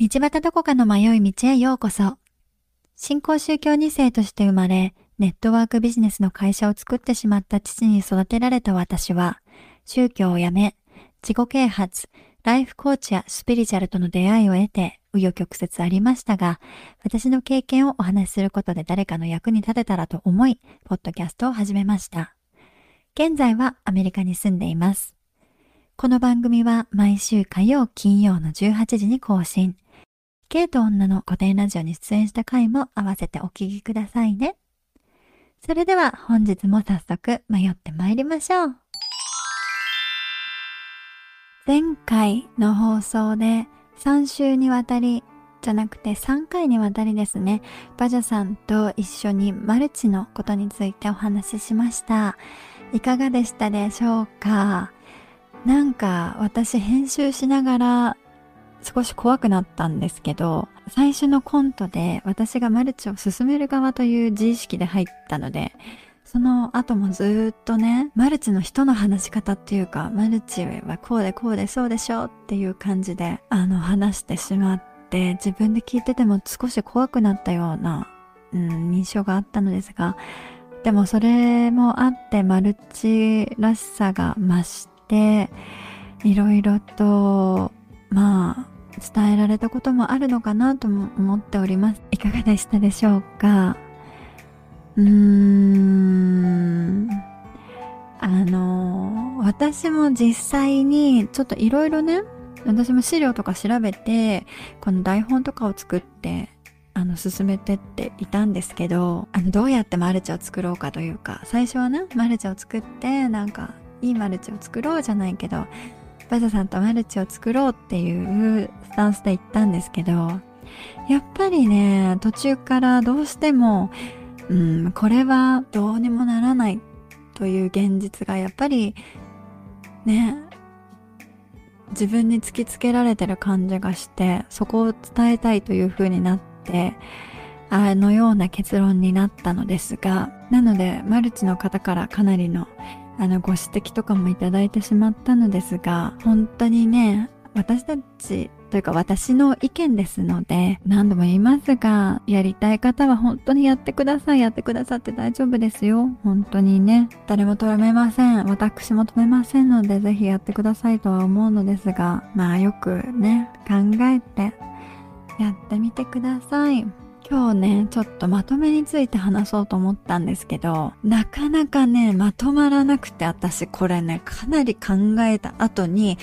道端どこかの迷い道へようこそ。新興宗教2世として生まれ、ネットワークビジネスの会社を作ってしまった父に育てられた私は、宗教を辞め、自己啓発、ライフコーチやスピリチュアルとの出会いを得て、紆余曲折ありましたが、私の経験をお話しすることで誰かの役に立てたらと思い、ポッドキャストを始めました。現在はアメリカに住んでいます。この番組は毎週火曜、金曜の18時に更新。ゲイと女の古典ラジオに出演した回も合わせてお聞きくださいね。それでは本日も早速迷って参りましょう。前回の放送で3週にわたりじゃなくて3回にわたりですね、バジャさんと一緒にマルチのことについてお話ししました。いかがでしたでしょうか？なんか私編集しながら少し怖くなったんですけど、最初のコントで私がマルチを進める側という自意識で入ったので、その後もずっとね、マルチの人の話し方っていうか、マルチはこうでこうでそうでしょっていう感じで、あの、話してしまって、自分で聞いてても少し怖くなったような、うん、印象があったのですが、でもそれもあってマルチらしさが増して、いろいろとまあ、伝えられたこともあるのかなとも思っております。いかがでしたでしょうか？うーん。あの、私も実際にちょっといろいろね、私も資料とか調べて、この台本とかを作って、あの、進めてっていたんですけど、あの、どうやってマルチを作ろうかというか、最初はね、マルチを作って、なんか、いいマルチを作ろうじゃないけど、バジャさんとマルチを作ろうっていうスタンスで行ったんですけど、やっぱりね、途中からどうしても、うん、これはどうにもならないという現実がやっぱり、ね、自分に突きつけられてる感じがして、そこを伝えたいという風になって、あのような結論になったのですが、なので、マルチの方からかなりのあのご指摘とかもいただいてしまったのですが、本当にね、私たちというか私の意見ですので、何度も言いますが、やりたい方は本当にやってください。やってくださって大丈夫ですよ。本当にね。誰も止めません。私も止めませんので、ぜひやってくださいとは思うのですが、まあよくね、考えてやってみてください。今日ね、ちょっとまとめについて話そうと思ったんですけど、なかなかね、まとまらなくて私これね、かなり考えた後に、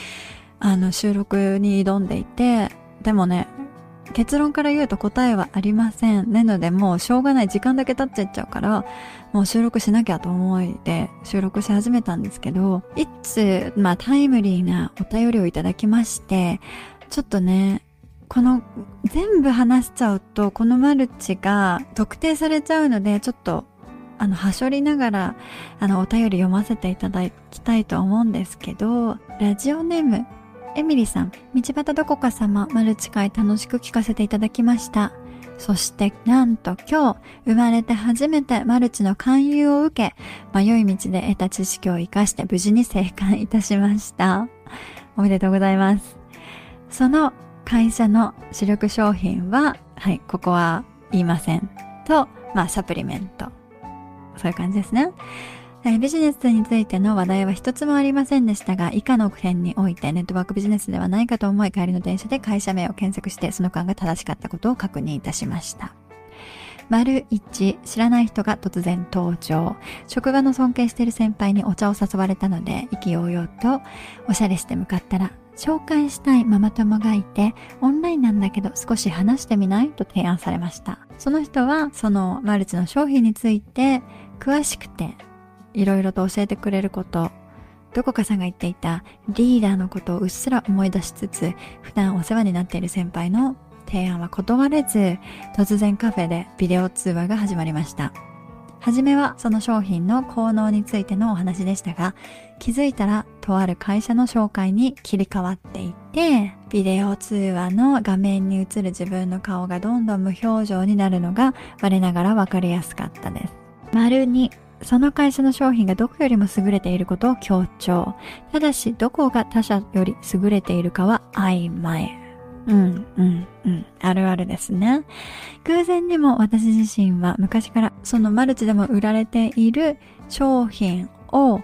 あの、収録に挑んでいて、でもね、結論から言うと答えはありません。なのでもうしょうがない時間だけ経っちゃっちゃうから、もう収録しなきゃと思いで収録し始めたんですけど、いつ、まあタイムリーなお便りをいただきまして、ちょっとね、この全部話しちゃうとこのマルチが特定されちゃうのでちょっとあの、はしょりながら、あの、お便り読ませていただきたいと思うんですけど、ラジオネーム、エミリさん、道端どこか様、マルチ会楽しく聞かせていただきました。そして、なんと今日、生まれて初めてマルチの勧誘を受け、迷い道で得た知識を活かして無事に生還いたしました。おめでとうございます。その会社の主力商品は、はい、ここは言いません。と、まあ、サプリメント。そういう感じですね。ビジネスについての話題は一つもありませんでしたが、以下の点においてネットワークビジネスではないかと思い帰りの電車で会社名を検索してその間が正しかったことを確認いたしました。丸一、知らない人が突然登場。職場の尊敬している先輩にお茶を誘われたので、意気揚々とおしゃれして向かったら、紹介したいママ友がいて、オンラインなんだけど少し話してみない？と提案されました。その人は、そのマルチの商品について詳しくて、いろいろと教えてくれること、どこかさんが言っていたリーダーのことをうっすら思い出しつつ、普段お世話になっている先輩の提案は断れず、突然カフェでビデオ通話が始まりました。初めはその商品の効能についてのお話でしたが、気づいたらとある会社の紹介に切り替わっていて、ビデオ通話の画面に映る自分の顔がどんどん無表情になるのが我ながらわかりやすかったです。丸にその会社の商品がどこよりも優れていることを強調。ただし、どこが他社より優れているかは曖昧。うん、うん、うん。あるあるですね。偶然にも私自身は昔からそのマルチでも売られている商品を、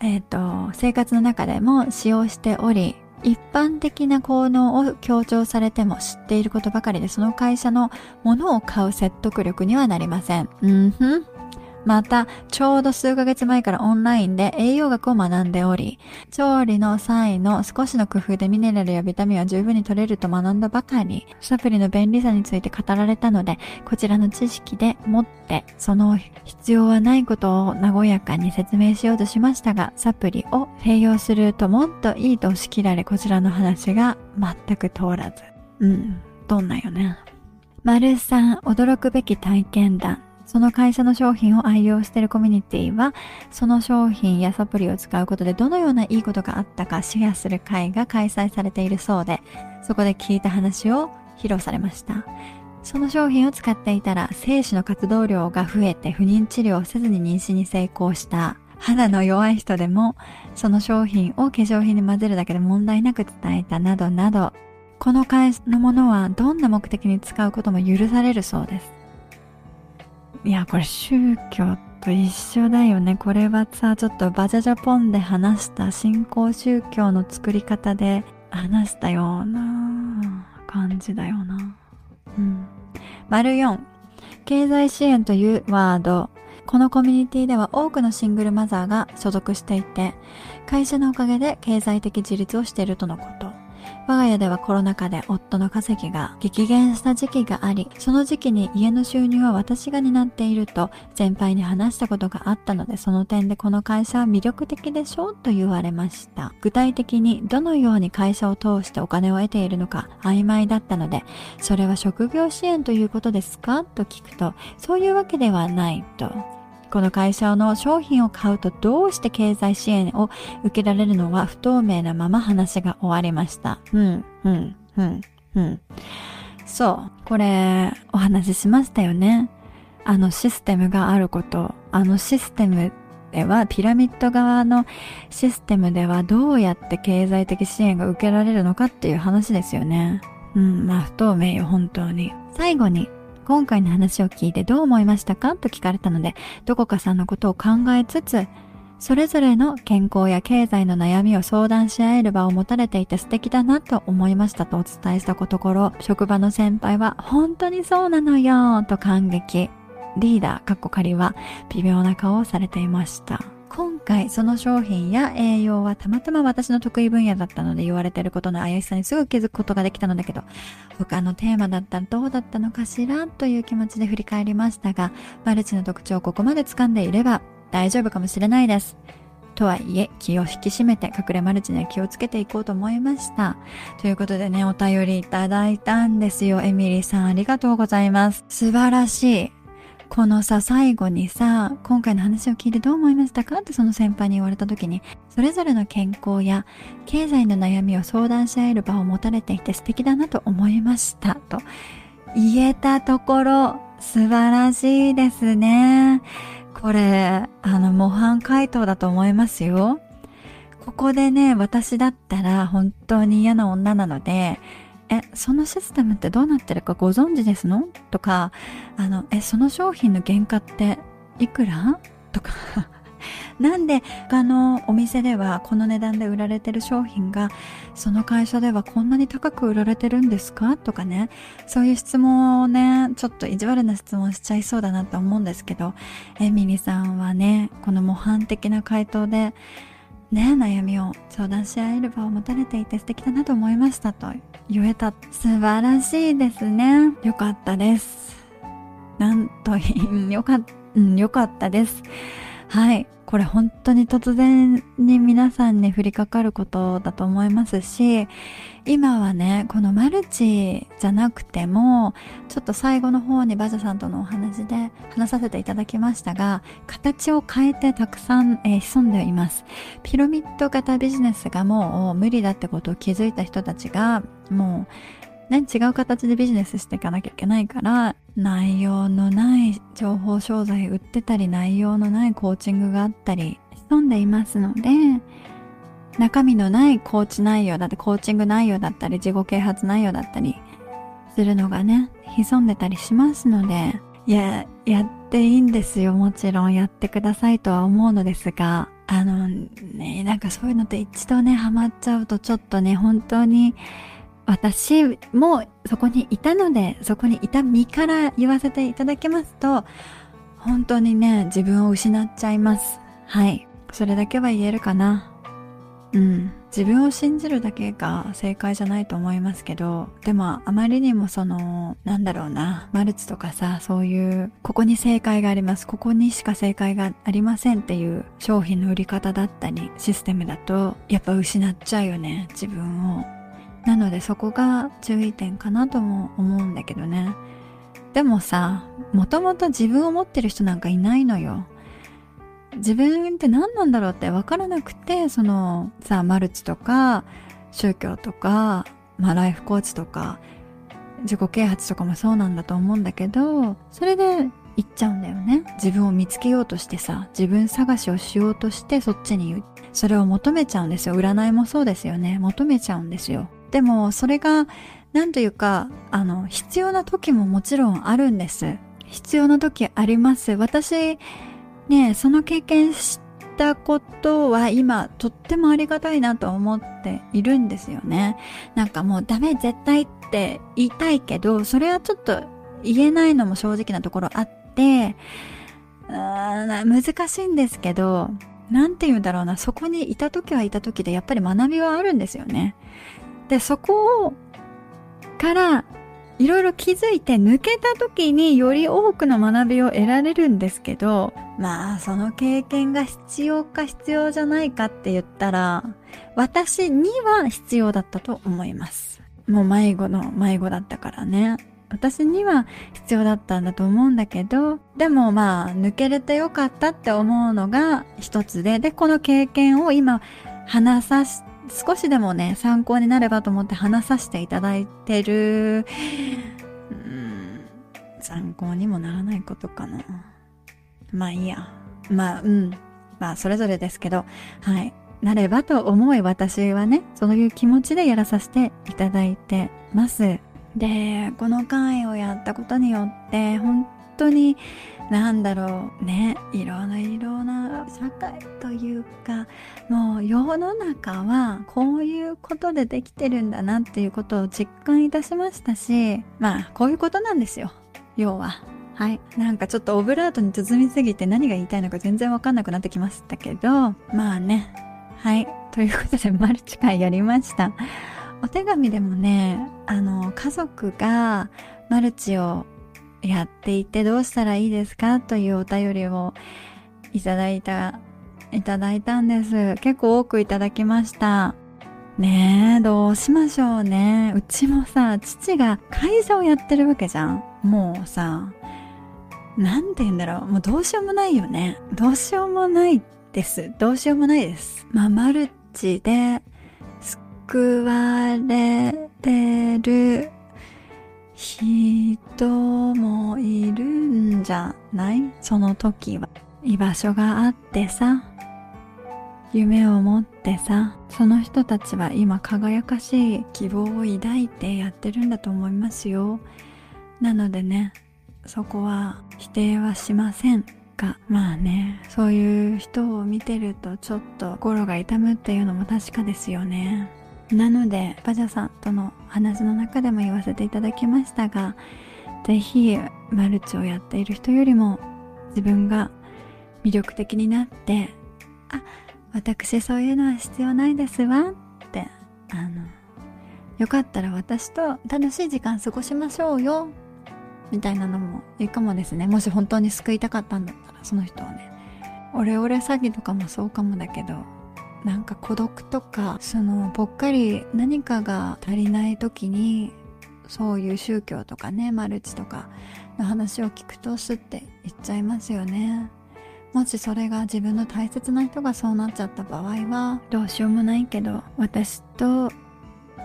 えっ、ー、と、生活の中でも使用しており、一般的な効能を強調されても知っていることばかりでその会社のものを買う説得力にはなりません。うんふん。また、ちょうど数ヶ月前からオンラインで栄養学を学んでおり、調理の際の少しの工夫でミネラルやビタミンは十分に取れると学んだばかり、サプリの便利さについて語られたので、こちらの知識でもって、その必要はないことを和やかに説明しようとしましたが、サプリを併用するともっといいと押し切られ、こちらの話が全く通らず。うん、どんなよね。丸3、驚くべき体験談。その会社の商品を愛用しているコミュニティは、その商品やサプリを使うことでどのようないいことがあったかシェアする会が開催されているそうで、そこで聞いた話を披露されました。その商品を使っていたら、精子の活動量が増えて不妊治療をせずに妊娠に成功した。肌の弱い人でも、その商品を化粧品に混ぜるだけで問題なく伝えたなどなど、この会社のものはどんな目的に使うことも許されるそうです。いや、これ宗教と一緒だよね。これはさ、ちょっとバジャジャポンで話した新興宗教の作り方で話したような感じだよな。うん。丸4。経済支援というワード。このコミュニティでは多くのシングルマザーが所属していて、会社のおかげで経済的自立をしているとのこと。我が家ではコロナ禍で夫の稼ぎが激減した時期があり、その時期に家の収入は私が担っていると先輩に話したことがあったので、その点でこの会社は魅力的でしょうと言われました。具体的にどのように会社を通してお金を得ているのか曖昧だったので、それは職業支援ということですか？と聞くと、そういうわけではないと。この会社の商品を買うとどうして経済支援を受けられるのは不透明なまま話が終わりました。うん、うん、うん、うん。そう。これ、お話ししましたよね。あのシステムがあること。あのシステムでは、ピラミッド側のシステムではどうやって経済的支援が受けられるのかっていう話ですよね。うん、まあ不透明よ、本当に。最後に、今回の話を聞いてどう思いましたか？と聞かれたので、どこかさんのことを考えつつ、それぞれの健康や経済の悩みを相談し合える場を持たれていて素敵だなと思いましたとお伝えしたところ、職場の先輩は本当にそうなのよと感激。リーダー、かっこ仮は微妙な顔をされていました。今回その商品や栄養はたまたま私の得意分野だったので言われてることの怪しさにすぐ気づくことができたのだけど他のテーマだったらどうだったのかしらという気持ちで振り返りましたがマルチの特徴をここまで掴んでいれば大丈夫かもしれないです。とはいえ、気を引き締めて隠れマルチには気をつけていこうと思いました。ということでね、お便りいただいたんですよ。エミリーさんありがとうございます。素晴らしい。このさ、最後にさ、今回の話を聞いてどう思いましたか？ってその先輩に言われた時に、それぞれの健康や経済の悩みを相談し合える場を持たれていて素敵だなと思いました。と言えたところ、素晴らしいですね。これ、あの、模範回答だと思いますよ。ここでね、私だったら本当に嫌な女なので、え、そのシステムってどうなってるかご存知ですの？とか、あの、え、その商品の原価っていくら？とか。なんで他のお店ではこの値段で売られてる商品がその会社ではこんなに高く売られてるんですか？とかね。そういう質問をねちょっと意地悪な質問しちゃいそうだなと思うんですけど。エミリさんはねこの模範的な回答でね悩みを相談し合える場を持たれていて素敵だなと思いましたと言えた。素晴らしいですね。よかったです。なんとよか,、うん、よかったです。はい。これ本当に突然に皆さんに降りかかることだと思いますし今はねこのマルチじゃなくてもちょっと最後の方にバジャさんとのお話で話させていただきましたが形を変えてたくさん、えー、潜んでいます。ピラミッド型ビジネスがもう無理だってことを気づいた人たちがもうね、違う形でビジネスしていかなきゃいけないから、内容のない情報商材売ってたり、内容のないコーチングがあったり、潜んでいますので、中身のないコーチ内容だってコーチング内容だったり自己啓発内容だったりするのがね潜んでたりしますのでいややっていいんですよ。もちろんやってくださいとは思うのですがあのねなんかそういうのって一度ねハマっちゃうとちょっとね本当に私もそこにいたのでそこにいた身から言わせていただきますと本当にね自分を失っちゃいます。はい。それだけは言えるかな。うん、自分を信じるだけが正解じゃないと思いますけどでもあまりにもそのなんだろうなマルチとかさそういうここに正解があります。ここにしか正解がありませんっていう商品の売り方だったりシステムだとやっぱ失っちゃうよね自分を。なのでそこが注意点かなとも思うんだけどね。でもさもともと自分を持ってる人なんかいないのよ。自分って何なんだろうって分からなくてそのさマルチとか宗教とか、まあ、ライフコーチとか自己啓発とかもそうなんだと思うんだけどそれで行っちゃうんだよね。自分を見つけようとしてさ自分探しをしようとしてそっちにそれを求めちゃうんですよ。占いもそうですよね。求めちゃうんですよ。でもそれが何というかあの必要な時ももちろんあるんです必要な時あります私ねその経験したことは今とってもありがたいなと思っているんですよね。なんかもうダメ絶対って言いたいけど、それはちょっと言えないのも正直なところあって、うー難しいんですけど、なんて言うんだろうな、そこにいた時はいた時でやっぱり学びはあるんですよね。で、そこを、からいろいろ気づいて抜けた時により多くの学びを得られるんですけど、まあその経験が必要か必要じゃないかって言ったら、私には必要だったと思います。もう迷子の迷子だったからね。私には必要だったんだと思うんだけど、でもまあ抜けれてよかったって思うのが一つで、で、この経験を今話さし少しでもね、参考になればと思って話させていただいてる、うん、参考にもならないことかな。まあいいや。まあ、うん。まあ、それぞれですけど、はい。なればと思い私はね、そういう気持ちでやらさせていただいてます。で、この会をやったことによって、本当になんだろうねいろんないろんな社会というかもう世の中はこういうことでできてるんだなっていうことを実感いたしましたしまあこういうことなんですよ要は。はい。なんかちょっとオブラートに包みすぎて何が言いたいのか全然わかんなくなってきましたけど、まあね。はい。ということで、マルチ会やりました。お手紙でもね、あの、家族がマルチをやっていてどうしたらいいですかというお便りをいただいた、いただいたんです。結構多くいただきました。ねえ、どうしましょうね。うちもさ、父が会社をやってるわけじゃん。もうさ、なんて言うんだろう。もうどうしようもないよね。どうしようもないです。どうしようもないです。まあ、マルチで救われてるない？その時は。居場所があってさ、夢を持ってさ、その人たちは今輝かしい希望を抱いてやってるんだと思いますよ。なのでね、そこは否定はしませんが、まあね、そういう人を見てるとちょっと心が痛むっていうのも確かですよね。なのでバジャさんとの話の中でも言わせていただきましたが是非マルチをやっている人よりも自分が魅力的になってあ私そういうのは必要ないですわってあのよかったら私と楽しい時間過ごしましょうよみたいなのもいいかもですね。もし本当に救いたかったんだったらその人をね。オレオレ詐欺とかもそうかもだけどなんか孤独とかそのぽっかり何かが足りない時にそういう宗教とかねマルチとかの話を聞くとすって言っちゃいますよね。もしそれが自分の大切な人がそうなっちゃった場合はどうしようもないけど私と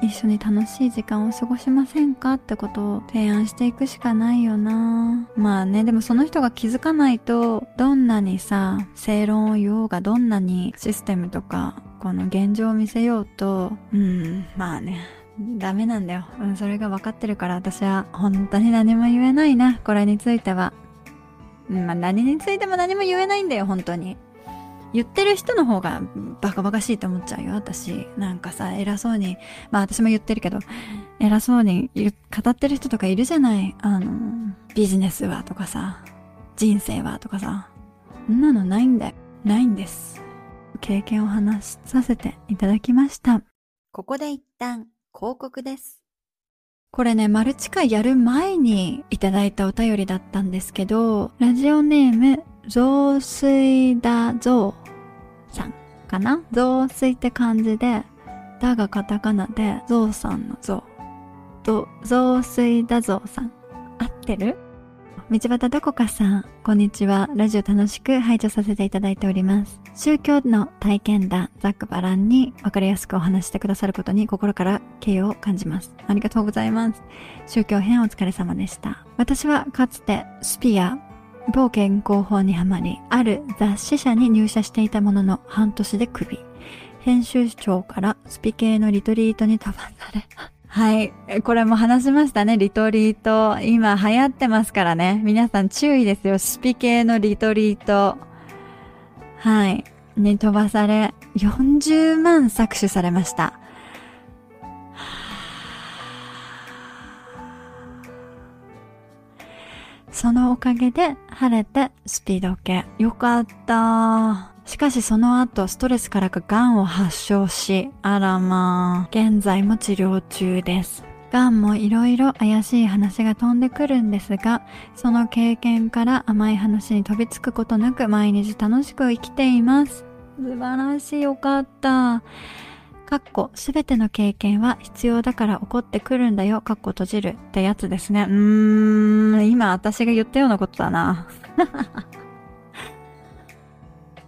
一緒に楽しい時間を過ごしませんかってことを提案していくしかないよな。まあねでもその人が気づかないとどんなにさ正論を言おうがどんなにシステムとかこの現状を見せようとうんまあね。ダメなんだよ、うん、それが分かってるから私は本当に何も言えないなこれについてはうんまあ何についても何も言えないんだよ本当に言ってる人の方がバカバカしいと思っちゃうよ、私。なんかさ、偉そうに、まあ私も言ってるけど、偉そうに語ってる人とかいるじゃない。あの、ビジネスはとかさ、人生はとかさ。そんなのないんだよ。ないんです。経験を話させていただきました。ここで一旦広告です。これね、マルチ会やる前にいただいたお便りだったんですけど、ラジオネーム、雑炊だぞさんかな？雑炊って感じで、だがカタカナで、ぞうさんのぞう。と、雑炊だぞうさん。合ってる？道端どこかさん、こんにちは。ラジオ楽しく拝聴させていただいております。宗教の体験談、ざっくばらんに分かりやすくお話してくださることに心から敬意を感じます。ありがとうございます。宗教編お疲れ様でした。私はかつてスピア、某健康法にはまり、ある雑誌社に入社していたものの半年でクビ。編集長からスピ系のリトリートに飛ばされ、はい。これも話しましたね。リトリート。今流行ってますからね。皆さん注意ですよ。スピ系のリトリート。はい。に飛ばされ、40万搾取されました。そのおかげで晴れてスピード系。よかった。しかしその後ストレスからか癌を発症し、あらまあ、現在も治療中です。癌もいろいろ怪しい話が飛んでくるんですが、その経験から甘い話に飛びつくことなく毎日楽しく生きています。素晴らしい、よかった。かっこ、すべての経験は必要だから起こってくるんだよ、かっこ閉じるってやつですね。うーん、今私が言ったようなことだな。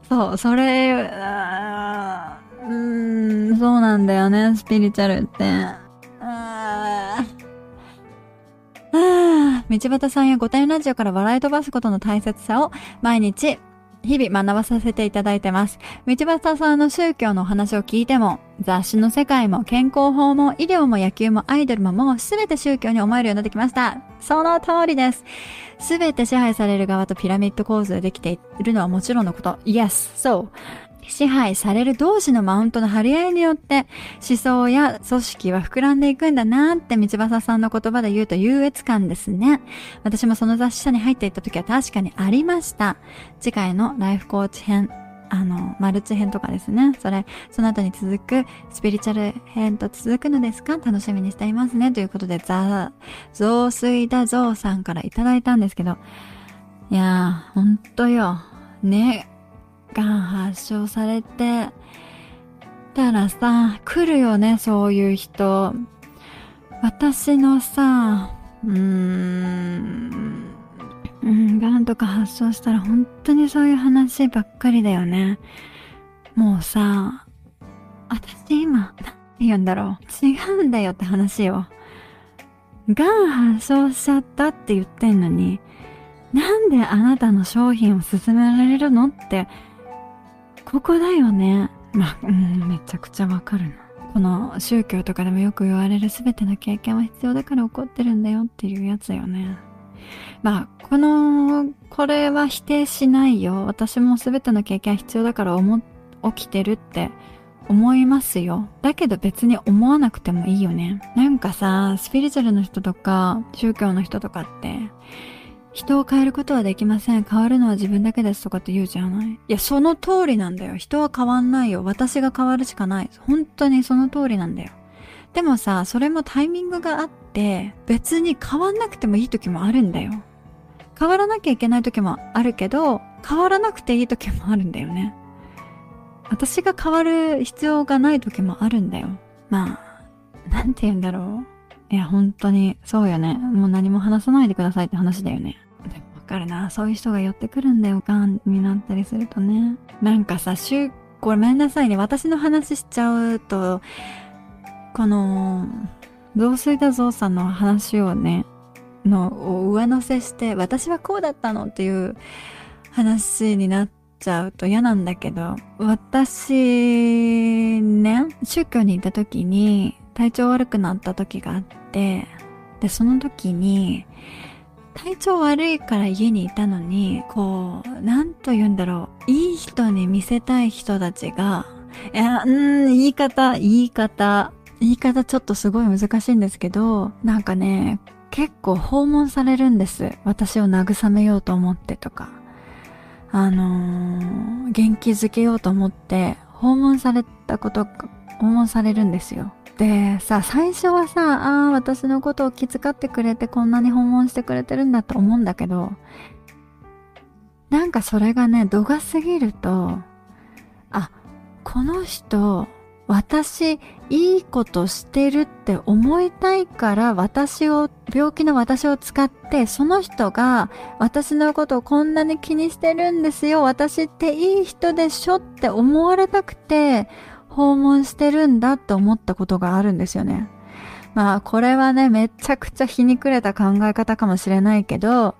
そう、それ、うーん、そうなんだよね、スピリチュアルって。ああ、道端さんや五体ラジオから笑い飛ばすことの大切さを毎日日々学ばさせていただいてます。道端さんの宗教のお話を聞いても、雑誌の世界も健康法も医療も野球もアイドルももう全て宗教に思えるようになってきました。その通りです。全て支配される側とピラミッド構図でできているのはもちろんのこと。Yes, so.。支配される同士のマウントの張り合いによって思想や組織は膨らんでいくんだなって道端さんの言葉で言うと優越感ですね。私もその雑誌社に入っていった時は確かにありました。次回のライフコーチ編、あの、マルチ編とかですね。それ、その後に続くスピリチュアル編と続くのですか？楽しみにしていますね。ということで、ザ、増水だゾウさんからいただいたんですけど、いやー、ほんとよ。ね、がん発症されてたらさ、来るよね、そういう人。私のさ、うーん、うん、がんとか発症したら本当にそういう話ばっかりだよね。もうさ、私今、何て言うんだろう。違うんだよって話よ。がん発症しちゃったって言ってんのに、なんであなたの商品を勧められるのってここだよね。まあ、うん、めちゃくちゃわかるな。この宗教とかでもよく言われる全ての経験は必要だから起こってるんだよっていうやつよね。まあ、この、これは否定しないよ。私も全ての経験は必要だから思、起きてるって思いますよ。だけど別に思わなくてもいいよね。なんかさ、スピリチュアルの人とか、宗教の人とかって、人を変えることはできません。変わるのは自分だけですとかって言うじゃないいや、その通りなんだよ。人は変わんないよ。私が変わるしかない。本当にその通りなんだよ。でもさ、それもタイミングがあって、別に変わんなくてもいい時もあるんだよ。変わらなきゃいけない時もあるけど、変わらなくていい時もあるんだよね。私が変わる必要がない時もあるんだよ。まあ、なんて言うんだろう。いや、本当に、そうよね。もう何も話さないでくださいって話だよね。かるな。そういう人が寄ってくるんだよ、ガンになったりするとね。なんかさ、週、ごめんなさいね。私の話しちゃうと、この、増水だぞさんの話をね、のを上乗せして、私はこうだったのっていう話になっちゃうと嫌なんだけど、私、ね、宗教に行った時に体調悪くなった時があって、で、その時に、体調悪いから家にいたのに、こう、なんと言うんだろう、いい人に見せたい人たちが、いや、うん、言い方、言い方、言い方ちょっとすごい難しいんですけど、なんかね、結構訪問されるんです。私を慰めようと思ってとか。あのー、元気づけようと思って訪問されたこと、訪問されるんですよ。でさ、最初はさ、ああ、私のことを気遣ってくれてこんなに訪問してくれてるんだと思うんだけど、なんかそれがね、度が過ぎると、あ、この人、私、いいことしてるって思いたいから私を、病気の私を使って、その人が私のことをこんなに気にしてるんですよ。私っていい人でしょって思われたくて訪問してるんだって思ったことがあるんですよね。まあこれはね、めちゃくちゃ皮肉れた考え方かもしれないけど、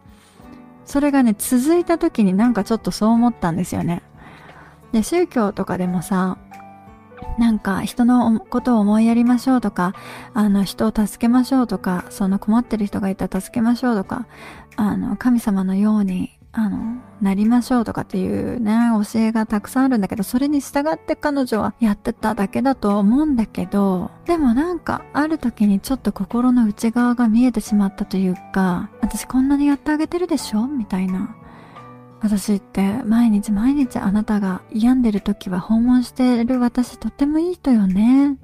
それがね、続いた時になんかちょっとそう思ったんですよね。で、宗教とかでもさ、なんか人のことを思いやりましょうとか、あの人を助けましょうとか、その困ってる人がいたら助けましょうとか、あの神様のように、あの、なりましょうとかっていうね、教えがたくさんあるんだけど、それに従って彼女はやってただけだと思うんだけど、でもなんかある時にちょっと心の内側が見えてしまったというか、私こんなにやってあげてるでしょみたいな。私って毎日毎日あなたが病んでる時は訪問してる私とってもいい人よね。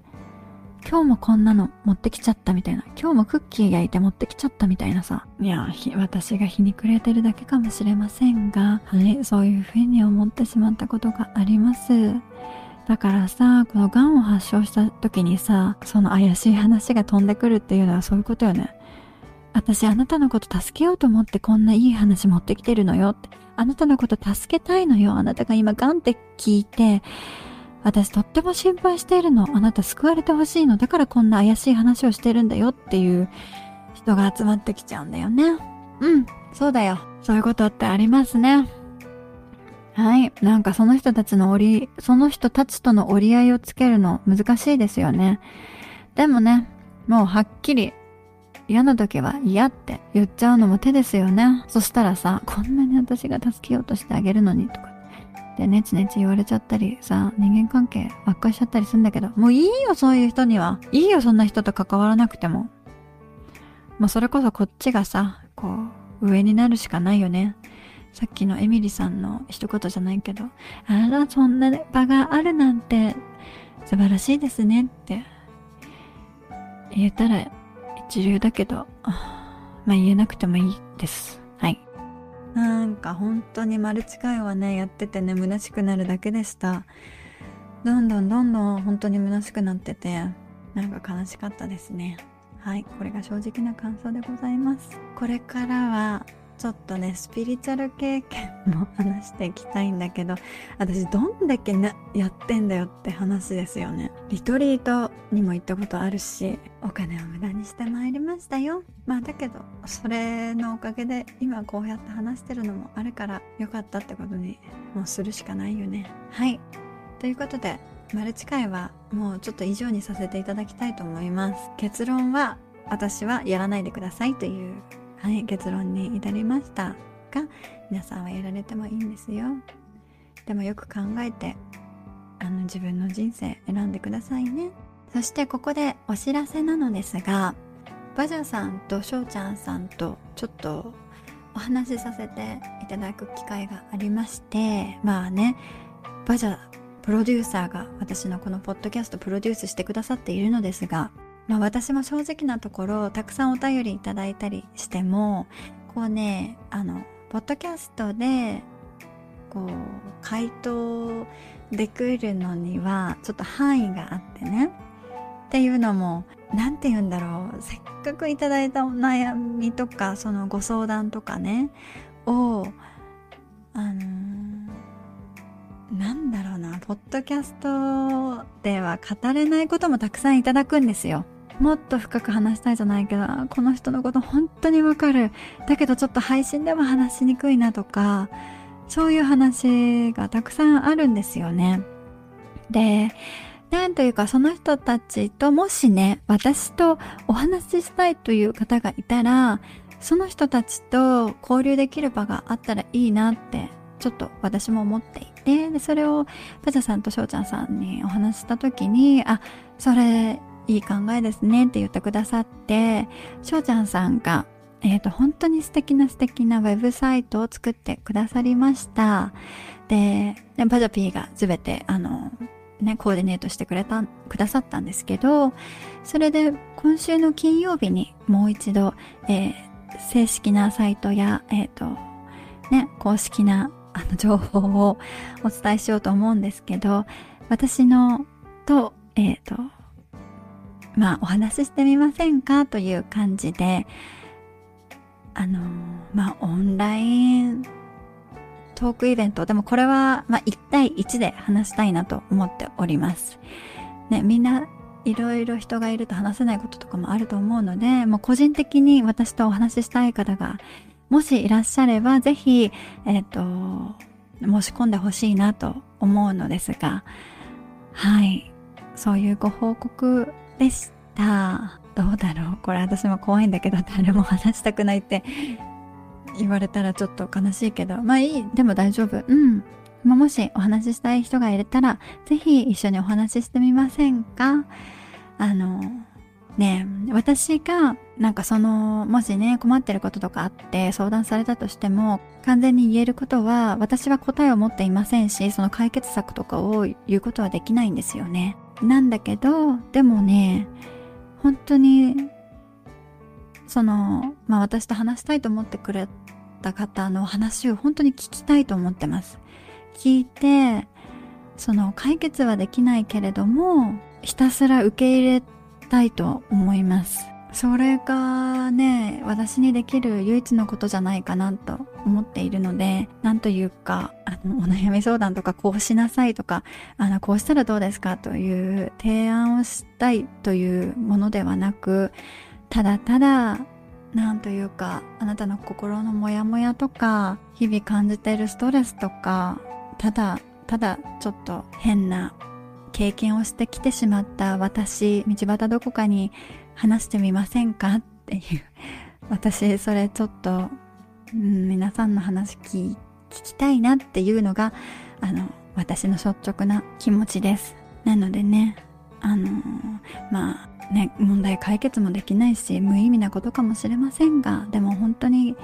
今日もこんなの持ってきちゃったみたいな。今日もクッキー焼いて持ってきちゃったみたいなさ。いや、私が皮肉れてるだけかもしれませんが、はい、そういうふうに思ってしまったことがあります。だからさ、この癌を発症した時にさ、その怪しい話が飛んでくるっていうのはそういうことよね。私あなたのこと助けようと思ってこんないい話持ってきてるのよって。あなたのこと助けたいのよ。あなたが今ガンって聞いて、私とっても心配しているの。あなた救われてほしいの。だからこんな怪しい話をしてるんだよっていう人が集まってきちゃうんだよね。うん、そうだよ。そういうことってありますね。はい。なんかその人たちの折り、その人たちとの折り合いをつけるの難しいですよね。でもね、もうはっきり嫌な時は嫌って言っちゃうのも手ですよね。そしたらさ、こんなに私が助けようとしてあげるのにとか。で、ネチネチ言われちゃったりさ、人間関係悪化しちゃったりするんだけど、もういいよ、そういう人には。いいよ、そんな人と関わらなくても。もうそれこそこっちがさ、こう、上になるしかないよね。さっきのエミリさんの一言じゃないけど、あら、そんな場があるなんて、素晴らしいですねって言えたら一流だけど、まあ言えなくてもいいです。なんか本当にマルチ会話ね、やっててね、虚しくなるだけでした。どんどんどんどん本当に虚しくなってて、なんか悲しかったですね。はい、これが正直な感想でございます。これからはちょっとねスピリチュアル経験も話していきたいんだけど私どんだけなやってんだよって話ですよね。リトリートにも行ったことあるしお金を無駄にしてまいりましたよ。まあだけどそれのおかげで今こうやって話してるのもあるから良かったってことにもうするしかないよね。はい。ということでマルチ会はもうちょっと以上にさせていただきたいと思います。結論は私はやらないでくださいというはい、結論に至りました。が皆さんはやられてもいいんですよ。でもよく考えてあの自分の人生選んでくださいね。そしてここでお知らせなのですがバジャさんとしょうちゃんさんとちょっとお話しさせていただく機会がありましてまあねバジャプロデューサーが私のこのポッドキャストプロデュースしてくださっているのですがまあ私も正直なところたくさんお便りいただいたりしてもこうねあのポッドキャストでこう回答できるのにはちょっと範囲があってね。っていうのも何て言うんだろう。せっかくいただいたお悩みとかそのご相談とかねをあのー、なんだろうな。ポッドキャストでは語れないこともたくさんいただくんですよ。もっと深く話したいじゃないけどこの人のこと本当にわかる。だけどちょっと配信では話しにくいなとかそういう話がたくさんあるんですよね。でなんというかその人たちともしね私とお話ししたいという方がいたらその人たちと交流できる場があったらいいなってちょっと私も思っていてでそれをパジャさんと翔ちゃんさんにお話した時にあそれいい考えですねって言ってくださって、翔ちゃんさんが、えっ、ー、と、本当に素敵な素敵なウェブサイトを作ってくださりました。で、でパジャピーがすべて、あの、ね、コーディネートしてくれた、くださったんですけど、それで今週の金曜日にもう一度、えー、正式なサイトや、えっ、ー、と、ね、公式なあの情報をお伝えしようと思うんですけど、私のと、えっ、ー、と、まあお話ししてみませんかという感じで、あのまあオンライントークイベント、でもこれは、まあ1対1で話したいなと思っております。ね、みんないろいろ人がいると話せないこととかもあると思うので、もう個人的に私とお話ししたい方が、もしいらっしゃれば、ぜひ、えっ、ー、と、申し込んでほしいなと思うのですが、はい。そういうご報告でした。どうだろう？これ私も怖いんだけど誰も話したくないって言われたらちょっと悲しいけど。まあいい。でも大丈夫。うん。まあ、もしお話ししたい人がいれたら、ぜひ一緒にお話ししてみませんか？あの、ね私が、なんかその、もしね、困ってることとかあって相談されたとしても、完全に言えることは、私は答えを持っていませんし、その解決策とかを言うことはできないんですよね。なんだけど、でもね、本当に、その、まあ私と話したいと思ってくれた方の話を本当に聞きたいと思ってます。聞いて、その解決はできないけれども、ひたすら受け入れたいと思います。それがね、私にできる唯一のことじゃないかなと思っているので、なんというか、あの、お悩み相談とかこうしなさいとか、あの、こうしたらどうですかという提案をしたいというものではなく、ただただ、なんというか、あなたの心のモヤモヤとか、日々感じているストレスとか、ただ、ただちょっと変な経験をしてきてしまった私、道端どこかに話してみませんか？っていう。私、それちょっと、うん、皆さんの話聞きたいなっていうのが、あの、私の率直な気持ちです。なのでね、あのまあね、問題解決もできないし、無意味なことかもしれませんが、でも本当に、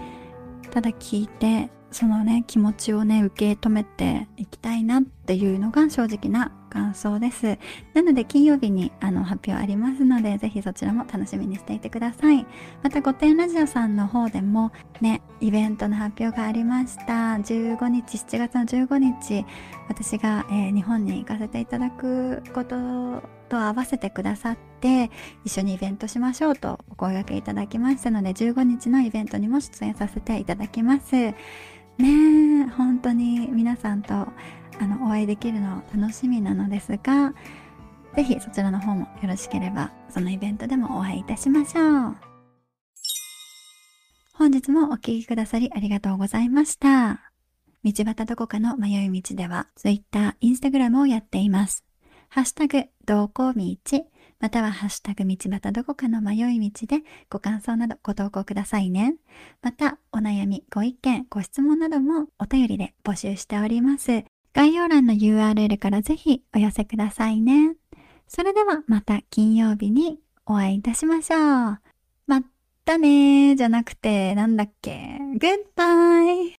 ただ聞いて、そのね、気持ちをね、受け止めていきたいなっていうのが正直な感想です。なので金曜日にあの発表ありますので、ぜひそちらも楽しみにしていてください。また、御殿ラジオさんの方でもね、イベントの発表がありました。15日、7月の15日、私が、えー、日本に行かせていただくことと合わせてくださって、一緒にイベントしましょうとお声掛けいただきましたので、15日のイベントにも出演させていただきます。ねえ、本当に皆さんとあのお会いできるの楽しみなのですが、ぜひそちらの方もよろしければ、そのイベントでもお会いいたしましょう。本日もお聴きくださりありがとうございました。道端どこかの迷い道では、Twitter、Instagram をやっています。ハッシュタグ、同行道、またはハッシュタグ道端どこかの迷い道でご感想などご投稿くださいね。また、お悩み、ご意見、ご質問などもお便りで募集しております。概要欄の URL からぜひお寄せくださいね。それではまた金曜日にお会いいたしましょう。まったねーじゃなくてなんだっけグッバイ